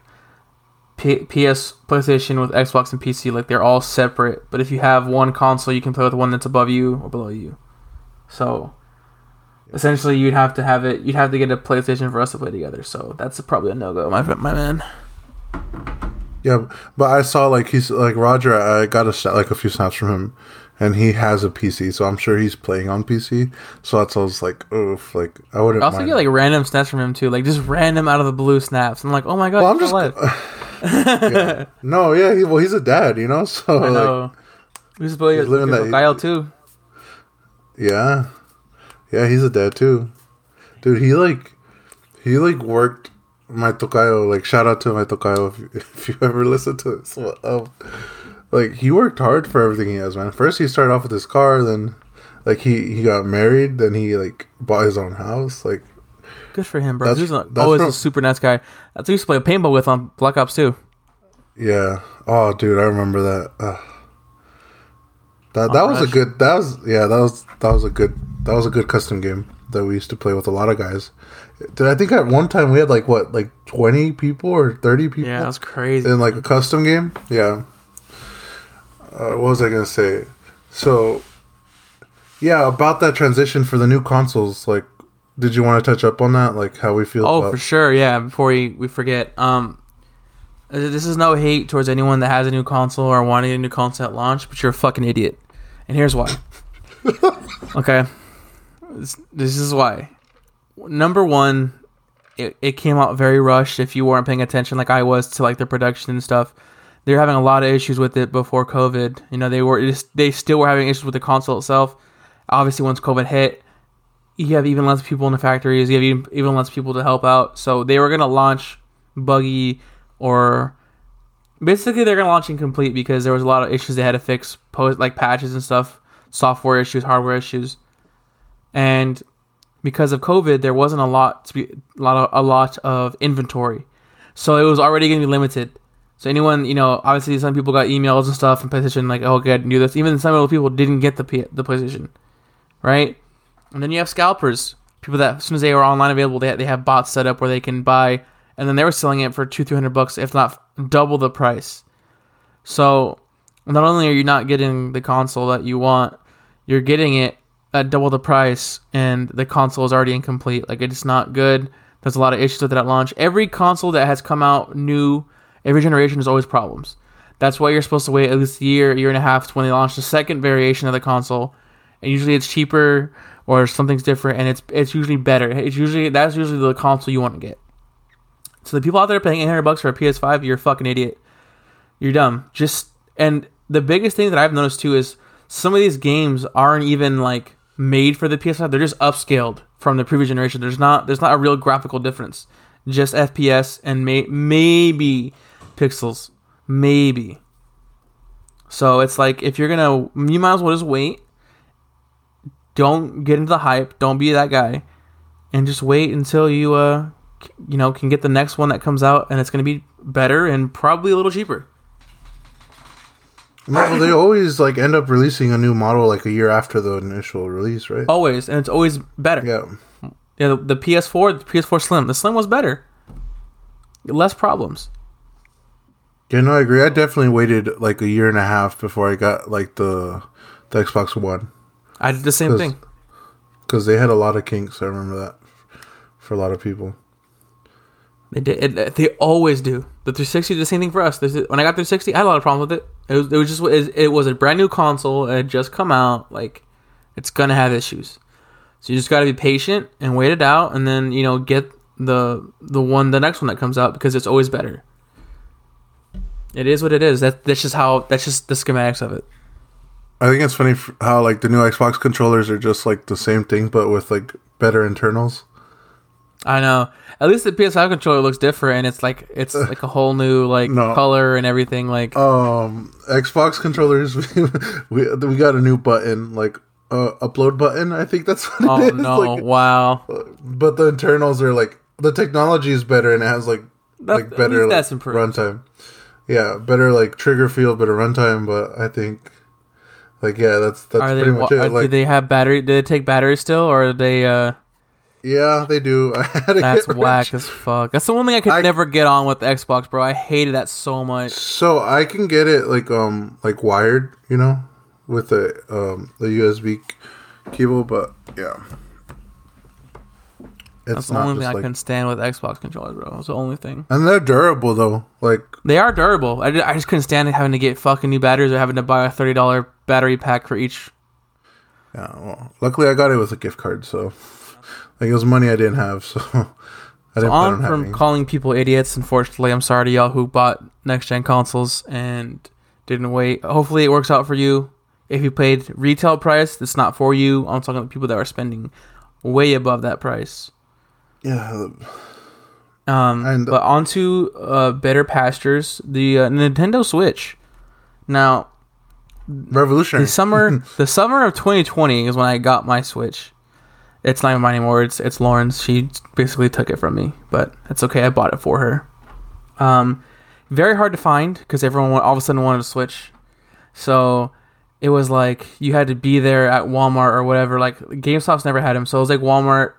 P- PS, PlayStation with Xbox and PC. Like they're all separate. But if you have one console, you can play with the one that's above you or below you. So essentially, you'd have to have it. You'd have to get a PlayStation for us to play together. So that's probably a no go, my my man. Yeah, but I saw like he's like Roger. I got a like a few snaps from him, and he has a PC, so I'm sure he's playing on PC. So that's always like, oof, like I wouldn't. I also mind. get like random snaps from him too, like just random out of the blue snaps. I'm like, oh my god, well, I'm just yeah. no, yeah. He, well, he's a dad, you know. So I know. We used to play He's living that- Kyle too. yeah, yeah. He's a dad too, dude. He like he like worked my tocayo. Like shout out to my tocayo if you, if you ever listen to this. Um, like he worked hard for everything he has, man. First he started off with his car, then like he he got married, then he like bought his own house. Like Good for him, bro. That's- He's a, always from- a super nice guy. That's who I used to play paintball with on Black Ops 2. yeah, oh dude, I remember that. Ugh. That that was a good. That was yeah. That was that was a good. That was a good custom game that we used to play with a lot of guys. Did I think at one time we had like what like twenty people or thirty people? Yeah, that's crazy. in like a custom game. Yeah. Uh, what was I gonna say? So, yeah, about that transition for the new consoles. Like, did you want to touch up on that? Like how we feel? Oh, about- for sure. Yeah, before we, we forget. Um, uh, this is no hate towards anyone that has a new console or wanting a new console at launch, but you're a fucking idiot. And here's why. okay. This, this is why. Number one, it, it came out very rushed if you weren't paying attention like I was to like the production and stuff. They're having a lot of issues with it before COVID. You know, they were they still were having issues with the console itself. Obviously, once COVID hit, you have even less people in the factories. You have even, even less people to help out. So they were gonna launch buggy or basically they're gonna launch incomplete because there was a lot of issues they had to fix, post like patches and stuff, software issues, hardware issues, and because of COVID, there wasn't a lot to be a lot of a lot of inventory, so it was already gonna be limited. So anyone, you know, obviously some people got emails and stuff from PlayStation like, oh, good, do this. Even some of the people didn't get the P- the PlayStation, right? And then you have scalpers, people that as soon as they were online available, they they have bots set up where they can buy, and then they were selling it for two three hundred bucks, if not double the price. So not only are you not getting the console that you want, you're getting it at double the price, and the console is already incomplete. Like it's not good. There's a lot of issues with it at launch. Every console that has come out new, every generation has always problems. That's why you're supposed to wait at least a year, year and a half to when they launch the second variation of the console. And usually it's cheaper or something's different, and it's it's usually better. It's usually that's usually the console you want to get. So the people out there paying 800 bucks for a PS5, you're a fucking idiot. You're dumb. Just and the biggest thing that I've noticed too is some of these games aren't even like made for the PS5. They're just upscaled from the previous generation. There's not there's not a real graphical difference. Just FPS and may, maybe pixels, maybe. So it's like if you're gonna, you might as well just wait. Don't get into the hype. Don't be that guy, and just wait until you uh, you know, can get the next one that comes out, and it's gonna be better and probably a little cheaper. No, they always like end up releasing a new model like a year after the initial release, right? Always, and it's always better. Yeah. Yeah, the, the PS4, the PS4 Slim, the Slim was better. Less problems. Yeah, no, I agree. I definitely waited like a year and a half before I got like the the Xbox One I did the same 'Cause- thing. because they had a lot of kinks. I remember that for a lot of people. They did. It, they always do. The 360 did the same thing for us. When I got 360, I had a lot of problems with it. It was, it was just it was a brand new console. It had just come out. Like, it's gonna have issues. So you just gotta be patient and wait it out, and then you know get the the one the next one that comes out because it's always better. It is what it is. That that's just how that's just the schematics of it. I think it's funny how like the new Xbox controllers are just like the same thing but with like better internals. I know. At least the PS5 controller looks different, and it's like it's like a whole new like No. color and everything. Like Um, Xbox controllers, we we, we got a new button like uh, upload button. I think that's what oh it is. no, Like, wow. but the internals are like the technology is better and it has like like better like, runtime. Yeah, better like trigger feel, better runtime. But I think Like yeah, that's that's Are they? pretty much wa- it. uh, do they have battery? Do they take batteries still, or are they? uh yeah, they do. I had to That's whack as fuck. That's the one thing I could I- never get on with the Xbox, bro. I hated that so much. So I can get it like um like wired, you know, with the um the USB cable, but yeah, That's the only thing just I like. couldn't stand with Xbox controllers, bro. It's the only thing. And they're durable though. Like They are durable. I, ju- I just couldn't stand it having to get fucking new batteries or having to buy a thirty dollar battery pack for each. yeah, well, luckily I got it with a gift card, so like it was money I didn't have, so I didn't plan On on from having. calling people idiots. Unfortunately, I'm sorry to y'all who bought next gen consoles and didn't wait. Hopefully, it works out for you. If you paid retail price, it's not for you. I'm talking about people that are spending way above that price. Yeah, Um, And- but onto uh, better pastures, the uh, Nintendo Switch. Now, revolutionary. the summer, the summer of 2020 is when I got my Switch. It's not even mine anymore. It's it's Lauren's. She basically took it from me, but it's okay. I bought it for her. Um, very hard to find because everyone all of a sudden wanted a Switch. So it was like you had to be there at Walmart or whatever. Like GameStop's never had them, so it was like Walmart.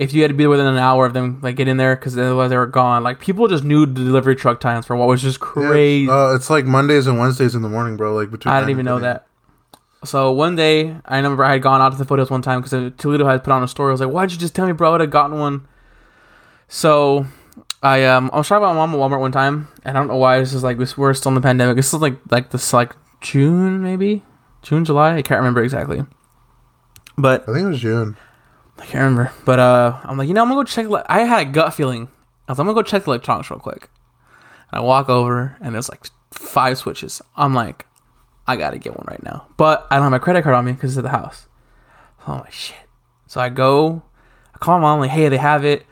If you had to be within an hour of them, like get in there because otherwise they were gone. Like people just knew the delivery truck times for what was just Yeah, crazy. uh, it's like Mondays and Wednesdays in the morning, bro. Like between. I didn't even know that. So one day, I remember I had gone out to the photos one time because Toledo had put on a story. I was like, "Why'd you just tell me, bro? I would have gotten one." So, I um, I was shopping with my mom at Walmart one time, and I don't know why. This is like this, we're still in the pandemic. This is like like this like June maybe June July. I can't remember exactly, but I think it was June. I can't remember. But uh, I'm like, you know, I'm gonna go check. le- I had a gut feeling. I was like, I'm gonna go check the electronics real quick. And I walk over, and there's like five switches. I'm like, I gotta get one right now. But I don't have my credit card on me because it's at the house. Oh like, shit. So I go, I call my mom, like, hey, they have it.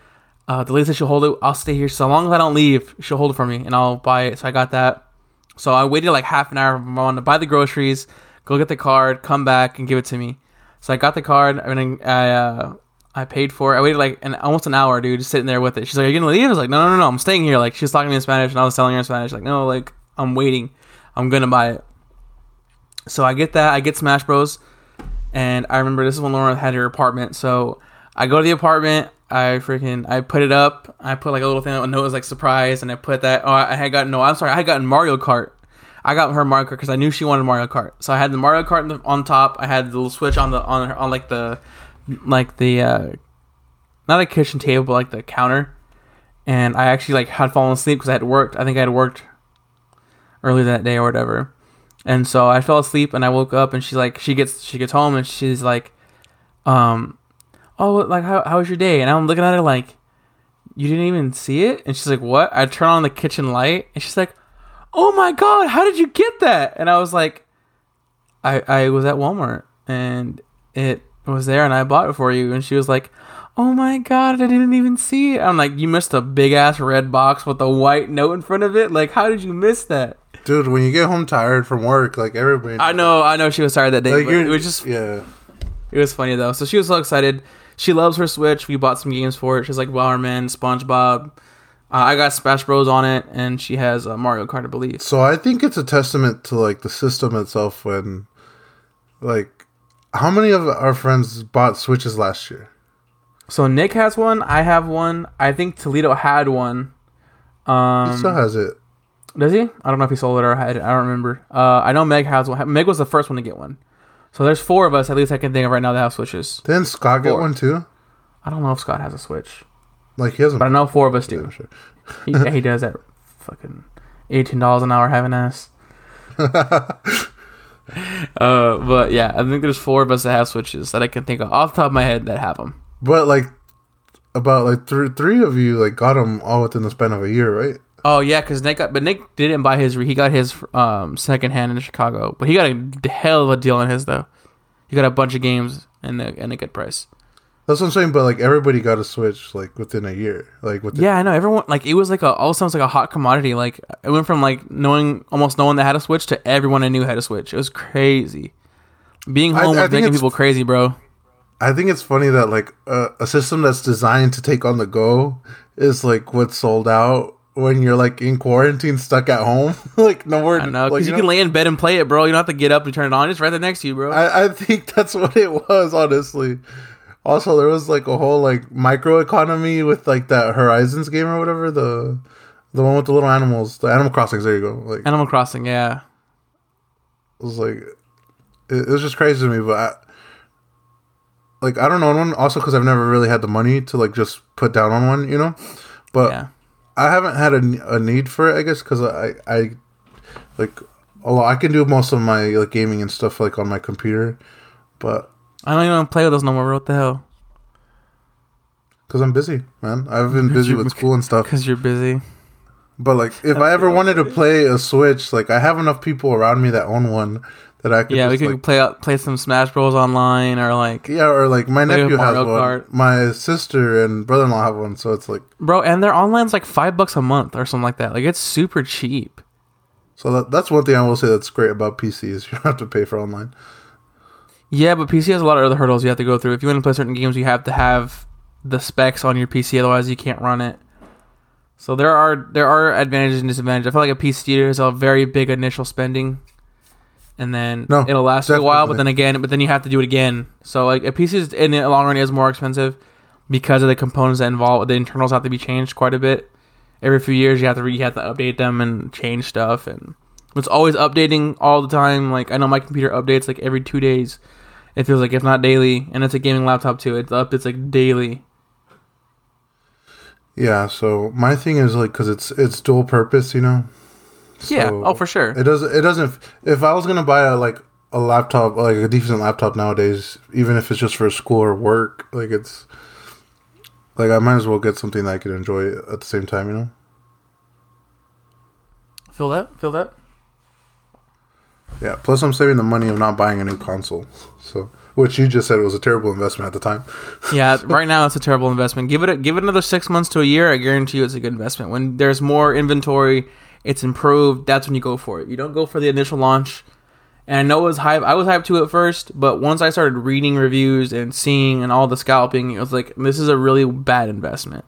Uh, the lady said she'll hold it. I'll stay here. So long as I don't leave, she'll hold it for me, and I'll buy it. So I got that. So I waited like half an hour for my mom to buy the groceries, go get the card, come back, and give it to me. So I got the card, and I uh, I paid for it. I waited like an almost an hour, dude, just sitting there with it. She's like, "Are you gonna leave?" I was like, "No, no, no, no. I'm staying here." Like she was talking to me in Spanish, and I was telling her in Spanish, like, "No, like I'm waiting. I'm gonna buy it." So I get that. I get Smash Bros. And I remember this is when Lauren had her apartment. So I go to the apartment. I freaking I put it up. I put like a little thing. A note was like surprise, and I put that. Oh, I had gotten no. I'm sorry. I had gotten Mario Kart. I got her Mario Kart because I knew she wanted Mario Kart. So I had the Mario Kart on, the, on top. I had the little switch on the on on like the like the uh not a kitchen table, but like the counter. And I actually like had fallen asleep because I had worked. I think I had worked earlier that day or whatever. And so I fell asleep and I woke up and she's like she gets she gets home and she's like, um, oh like how how was your day? And I'm looking at her like, you didn't even see it? And she's like, what? I turn on the kitchen light and she's like, oh my god, how did you get that? And I was like, I I was at Walmart and it was there and I bought it for you. And she was like, oh my god, I didn't even see it. I'm like, you missed a big ass red box with a white note in front of it. Like, how did you miss that? Dude, when you get home tired from work, like everybody, I know, I know she was tired that day. like it was just, yeah. it was funny though. So she was so excited. She loves her Switch. We bought some games for it. She's like Bomberman, SpongeBob. Uh, I got Smash Bros on it, and she has uh, Mario Kart, I believe. So I think it's a testament to like the system itself when, like, how many of our friends bought Switches last year? So Nick has one. I have one. I think Toledo had one. He Um, still has it. does he? I don't know if he sold it or had it. I don't remember. Uh, I know Meg has one. Meg was the first one to get one. So there's four of us, at least I can think of right now, that have Switches. Didn't Scott get one too? I don't know if Scott has a Switch, Like he hasn't. but I know four of us do. He, he does that fucking eighteen dollars an hour having ass. uh, but yeah, I think there's four of us that have switches that I can think of off the top of my head that have them. But like, about like three three of you like got them all within the span of a year, right? Oh yeah, because Nick got, but Nick didn't buy his. He got his um second hand in Chicago, but he got a hell of a deal on his though. He got a bunch of games and a, and a good price. That's what I'm saying. But like everybody got a Switch like within a year, like within. Yeah, I know. Everyone like it was like a all sounds like a hot commodity. Like it went from like knowing almost no one that had a Switch to everyone I knew had a Switch. It was crazy. Being home I was think making people crazy, bro. I think it's funny that like uh, a system that's designed to take on the go is like what's sold out when you're like in quarantine, stuck at home, like nowhere. I know like, because you, know? can lay in bed and play it, bro. You don't have to get up and turn it on. It's right there next to you, bro. I, I think that's what it was, honestly. Also, there was like a whole like micro economy with like that Horizons game or whatever the the one with the little animals, the Animal Crossings. There you go. Like Animal Crossing, yeah. it was like it, it was just crazy to me, but I, like I don't know one also because I've never really had the money to like just put down on one, you know. But Yeah. I haven't had a, a need for it, I guess, because I I like a lot. I can do most of my like gaming and stuff like on my computer, but I don't even play with those no more. What the hell? because I'm busy, man. I've been busy with school and stuff. Because you're busy. But like, if I ever wanted to play a Switch, like I have enough people around me that own one that I could. Yeah, we just, could like, play uh, play some Smash Bros online or like, Yeah, or like my nephew has one. Kart. My sister and brother-in-law have one, so it's like bro. And their online's like five bucks a month or something like that. Like it's super cheap. so that, that's one thing I will say that's great about PCs. You don't have to pay for online. Yeah, but PC has a lot of other hurdles you have to go through. If you want to play certain games, you have to have the specs on your PC, otherwise you can't run it. So there are there are advantages and disadvantages. I feel like a PC is a very big initial spending, and then No, it'll last you a while. But then again, but then you have to do it again. So like a PC is, in the long run is more expensive because of the components that involve the internals have to be changed quite a bit. Every few years, you have to re- you have to update them and change stuff, and it's always updating all the time. Like I know my computer updates like every two days. It feels like if not daily, and it's a gaming laptop too. It's up. It's like daily. Yeah. So my thing is like because it's it's dual purpose, you know. yeah. Oh, for sure. It doesn't. It doesn't. If I was gonna buy a like a laptop, like a decent laptop nowadays, even if it's just for school or work, like it's like I might as well get something that I can enjoy at the same time, you know. Feel that? Feel that? Yeah. Plus, I'm saving the money of not buying a new console. So, which you just said was a terrible investment at the time. Yeah, right now it's a terrible investment. Give it a, give it another six months to a year. I guarantee you it's a good investment. When there's more inventory, it's improved. That's when you go for it. You don't go for the initial launch. And I know it was hype. I was hyped to it first, but once I started reading reviews and seeing and all the scalping, it was like this is a really bad investment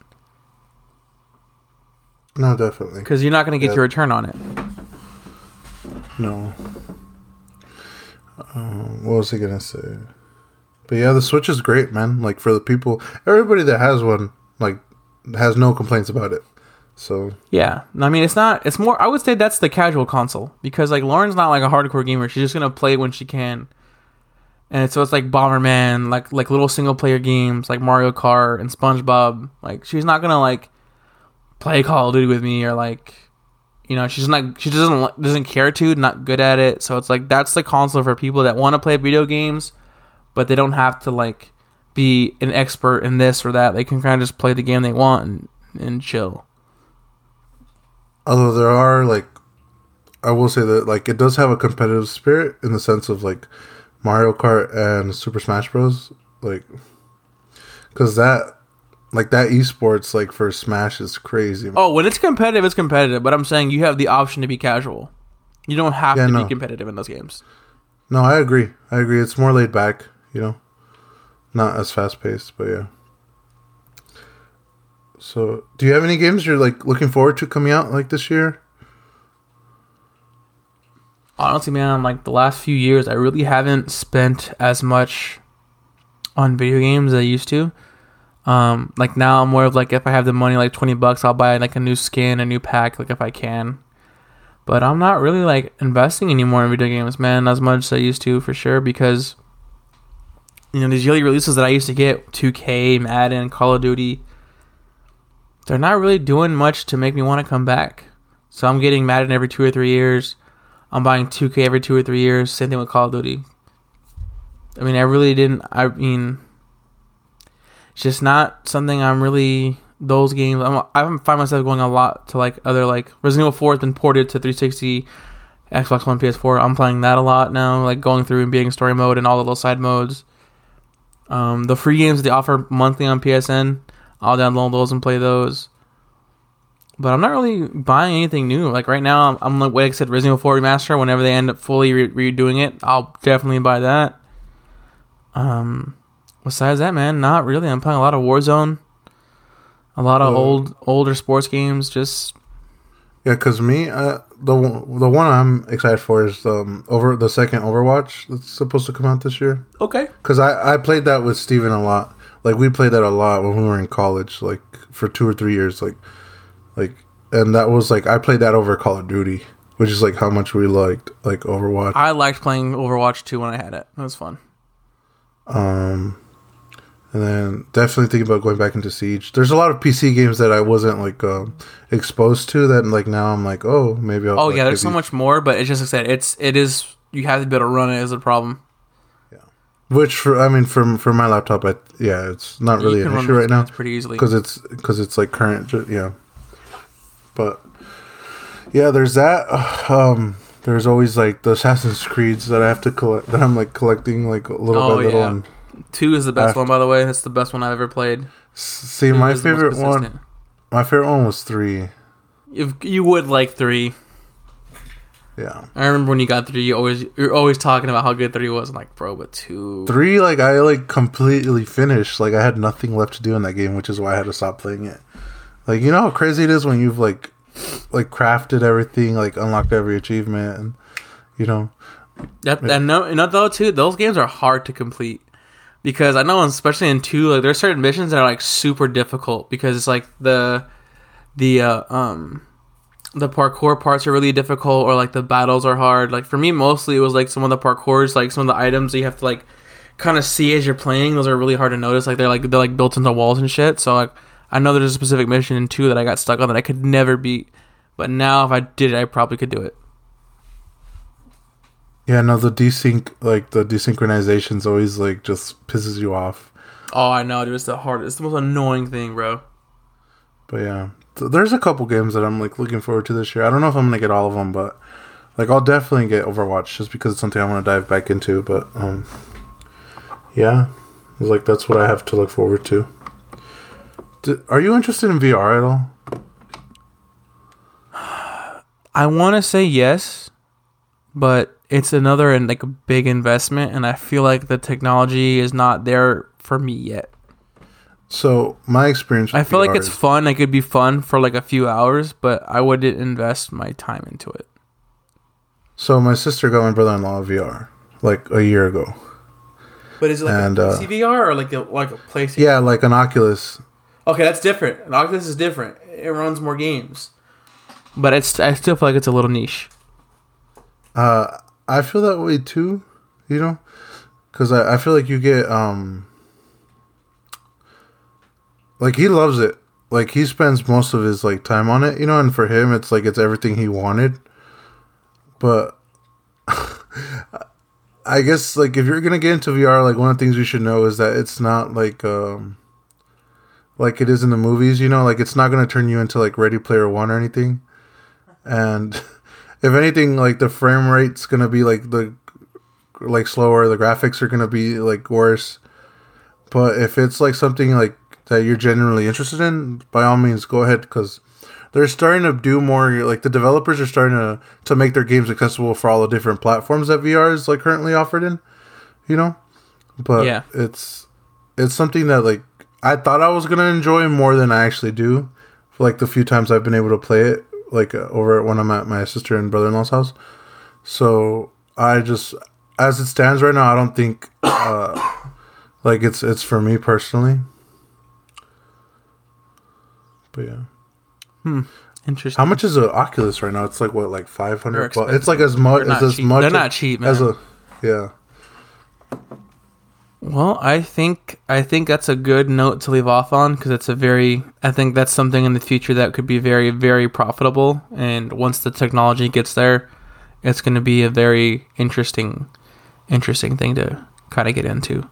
No, definitely. because you're not going to get Yeah. your return on it. No. Um, what was I gonna say? But yeah, the Switch is great, man. Like for the people, everybody that has one, like, has no complaints about it. So Yeah, I mean it's not. It's more. I would say that's the casual console because like Lauren's not like a hardcore gamer. She's just gonna play when she can. And so it's like Bomberman, like like little single player games like Mario Kart and SpongeBob. Like she's not gonna like play Call of Duty with me or like, you know, she's not. She doesn't doesn't care to. Not good at it. So it's like that's the console for people that want to play video games, but they don't have to like be an expert in this or that. They can kind of just play the game they want and, and chill. although there are like, I will say that like it does have a competitive spirit in the sense of like Mario Kart and Super Smash Bros. Like, because that like that esports like for Smash is crazy. Oh, when it's competitive, it's competitive. But I'm saying you have the option to be casual. You don't have Yeah, to no. be competitive in those games. No, I agree. I agree. It's more laid back, you know, not as fast paced, but yeah. So, do you have any games you're like looking forward to coming out like this year? Honestly, man, like the last few years, I really haven't spent as much on video games as I used to. Um, like now, I'm more of like if I have the money, like twenty bucks, I'll buy like a new skin, a new pack, like if I can. But I'm not really like investing anymore in video games, man, as much as I used to for sure, because you know these yearly releases that I used to get, 2K, Madden, Call of Duty, they're not really doing much to make me want to come back. So I'm getting Madden every two or three years. I'm buying 2K every two or three years. Same thing with Call of Duty. I mean, I really didn't. I mean, just not something I'm really. Those games, I'm, I find myself going a lot to like other like Resident Evil 4 has been ported to 360, Xbox One, PS4. I'm playing that a lot now, like going through and being story mode and all the little side modes. Um, the free games they offer monthly on PSN, I'll download those and play those. But I'm not really buying anything new. Like right now, I'm, I'm like, like I said, Resident Evil 4 Remaster. Whenever they end up fully re- redoing it, I'll definitely buy that. Um, besides that, man, not really. I'm playing a lot of Warzone, a lot of Oh. old older sports games. Just Yeah, because me, uh, the one- the one I'm excited for is um over the second Overwatch that's supposed to come out this year. Okay. Because I I played that with Steven a lot. Like we played that a lot when we were in college, like for two or three years, like like and that was like I played that over Call of Duty, which is like how much we liked like Overwatch. I liked playing Overwatch 2 when I had it. It was fun. Um, and then definitely thinking about going back into Siege. There's a lot of PC games that I wasn't like um, exposed to that like now I'm like oh maybe I'll Oh like, yeah, there's so much more, but it's just like I said, it's it is you have to be able to run it is a problem. Yeah, which for I mean from for my laptop, I yeah, it's not really an issue right now pretty easily. because it's because it's like current, yeah. But yeah, there's that. Um, there's always like the Assassin's Creeds that I have to collect that I'm like collecting like little Oh, by little. yeah. And Two is the best After- one, by the way. That's the best one I've ever played. see, Two my is the most favorite one, my favorite one was three. If you would like three, Yeah, I remember when you got three, you always you're always talking about how good three was. I'm like, bro, but two. three like I like completely finished. Like I had nothing left to do in that game, which is why I had to stop playing it. Like you know how crazy it is when you've like like crafted everything, like unlocked every achievement, and you know. That and no, and though too, those games are hard to complete because I know, especially in two, like there's certain missions that are like super difficult because it's like the the uh, um the parkour parts are really difficult or like the battles are hard. Like for me, mostly it was like some of the parkours, like some of the items that you have to like kind of see as you're playing. Those are really hard to notice. Like they're like they're like built into walls and shit. So like I know there's a specific mission in two that I got stuck on that I could never beat. But now if I did it, I probably could do it. Yeah, no, the desync like the desynchronization's always like just pisses you off. Oh, I know, dude. It's the hardest. It's the most annoying thing, bro. But yeah, Th- there's a couple games that I'm like looking forward to this year. I don't know if I'm gonna get all of them, but like I'll definitely get Overwatch just because it's something I want to dive back into. But um, yeah, it's like that's what I have to look forward to. Are you interested in VR at all? I want to say yes, but it's another and like a big investment, and I feel like the technology is not there for me yet. So my experience. With I feel like it's is- fun. It could be fun for like a few hours, but I wouldn't invest my time into it. so my sister got my brother-in-law a VR like a year ago. But is it like a uh, CVR or like a, like a PlayStation? Yeah, like an Oculus. Okay, that's different. An Oculus is different. It runs more games, but it's I still feel like it's a little niche. Uh, I feel that way too, you know, because I, I feel like you get um, like he loves it. Like he spends most of his like time on it, you know, and for him, it's like it's everything he wanted. But I guess like if you're gonna get into VR, like one of the things you should know is that it's not like um, like it is in the movies, you know, like it's not gonna turn you into like Ready Player One or anything, and. if anything, like the frame rate's gonna be like the like slower. The graphics are gonna be like worse. But if it's like something like that you're genuinely interested in, by all means, go ahead because they're starting to do more. Like the developers are starting to to make their games accessible for all the different platforms that VR is like currently offered in. You know, but Yeah. it's it's something that like I thought I was gonna enjoy more than I actually do. For like the few times I've been able to play it, like uh, over when I'm at my sister and brother in law's house. So I just, as it stands right now, I don't think uh, like it's it's for me personally. But yeah, Hmm. Interesting. how much is an Oculus right now? It's like what, like five hundred They're hundred. Well, it's like as much as as cheap. much. They're not cheap, as man. a yeah. Well, I think I think that's a good note to leave off on because it's a very I think that's something in the future that could be very very profitable and once the technology gets there, it's going to be a very interesting interesting thing to kind of get into.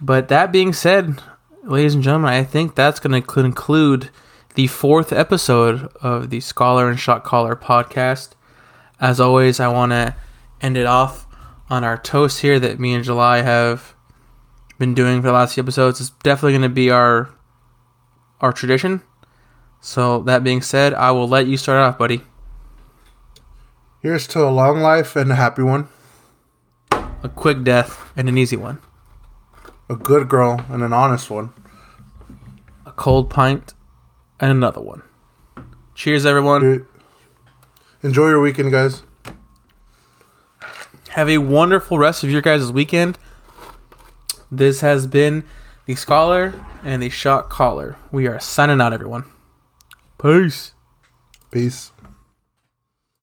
But that being said, ladies and gentlemen, I think that's going to conclude the fourth episode of the Scholar and Shot Caller podcast. As always, I want to end it off on our toast here that me and July have been doing for the last few episodes. It's definitely going to be our our tradition. So that being said, I will let you start off, buddy. Here's to a long life and a happy one, A quick death and an easy one. a good girl and an honest one. A cold pint and another one. Cheers, everyone. Enjoy your weekend, guys. Have a wonderful rest of your guys' weekend. This has been the Scholar and the Shot Caller. We are signing out, everyone. Peace. Peace.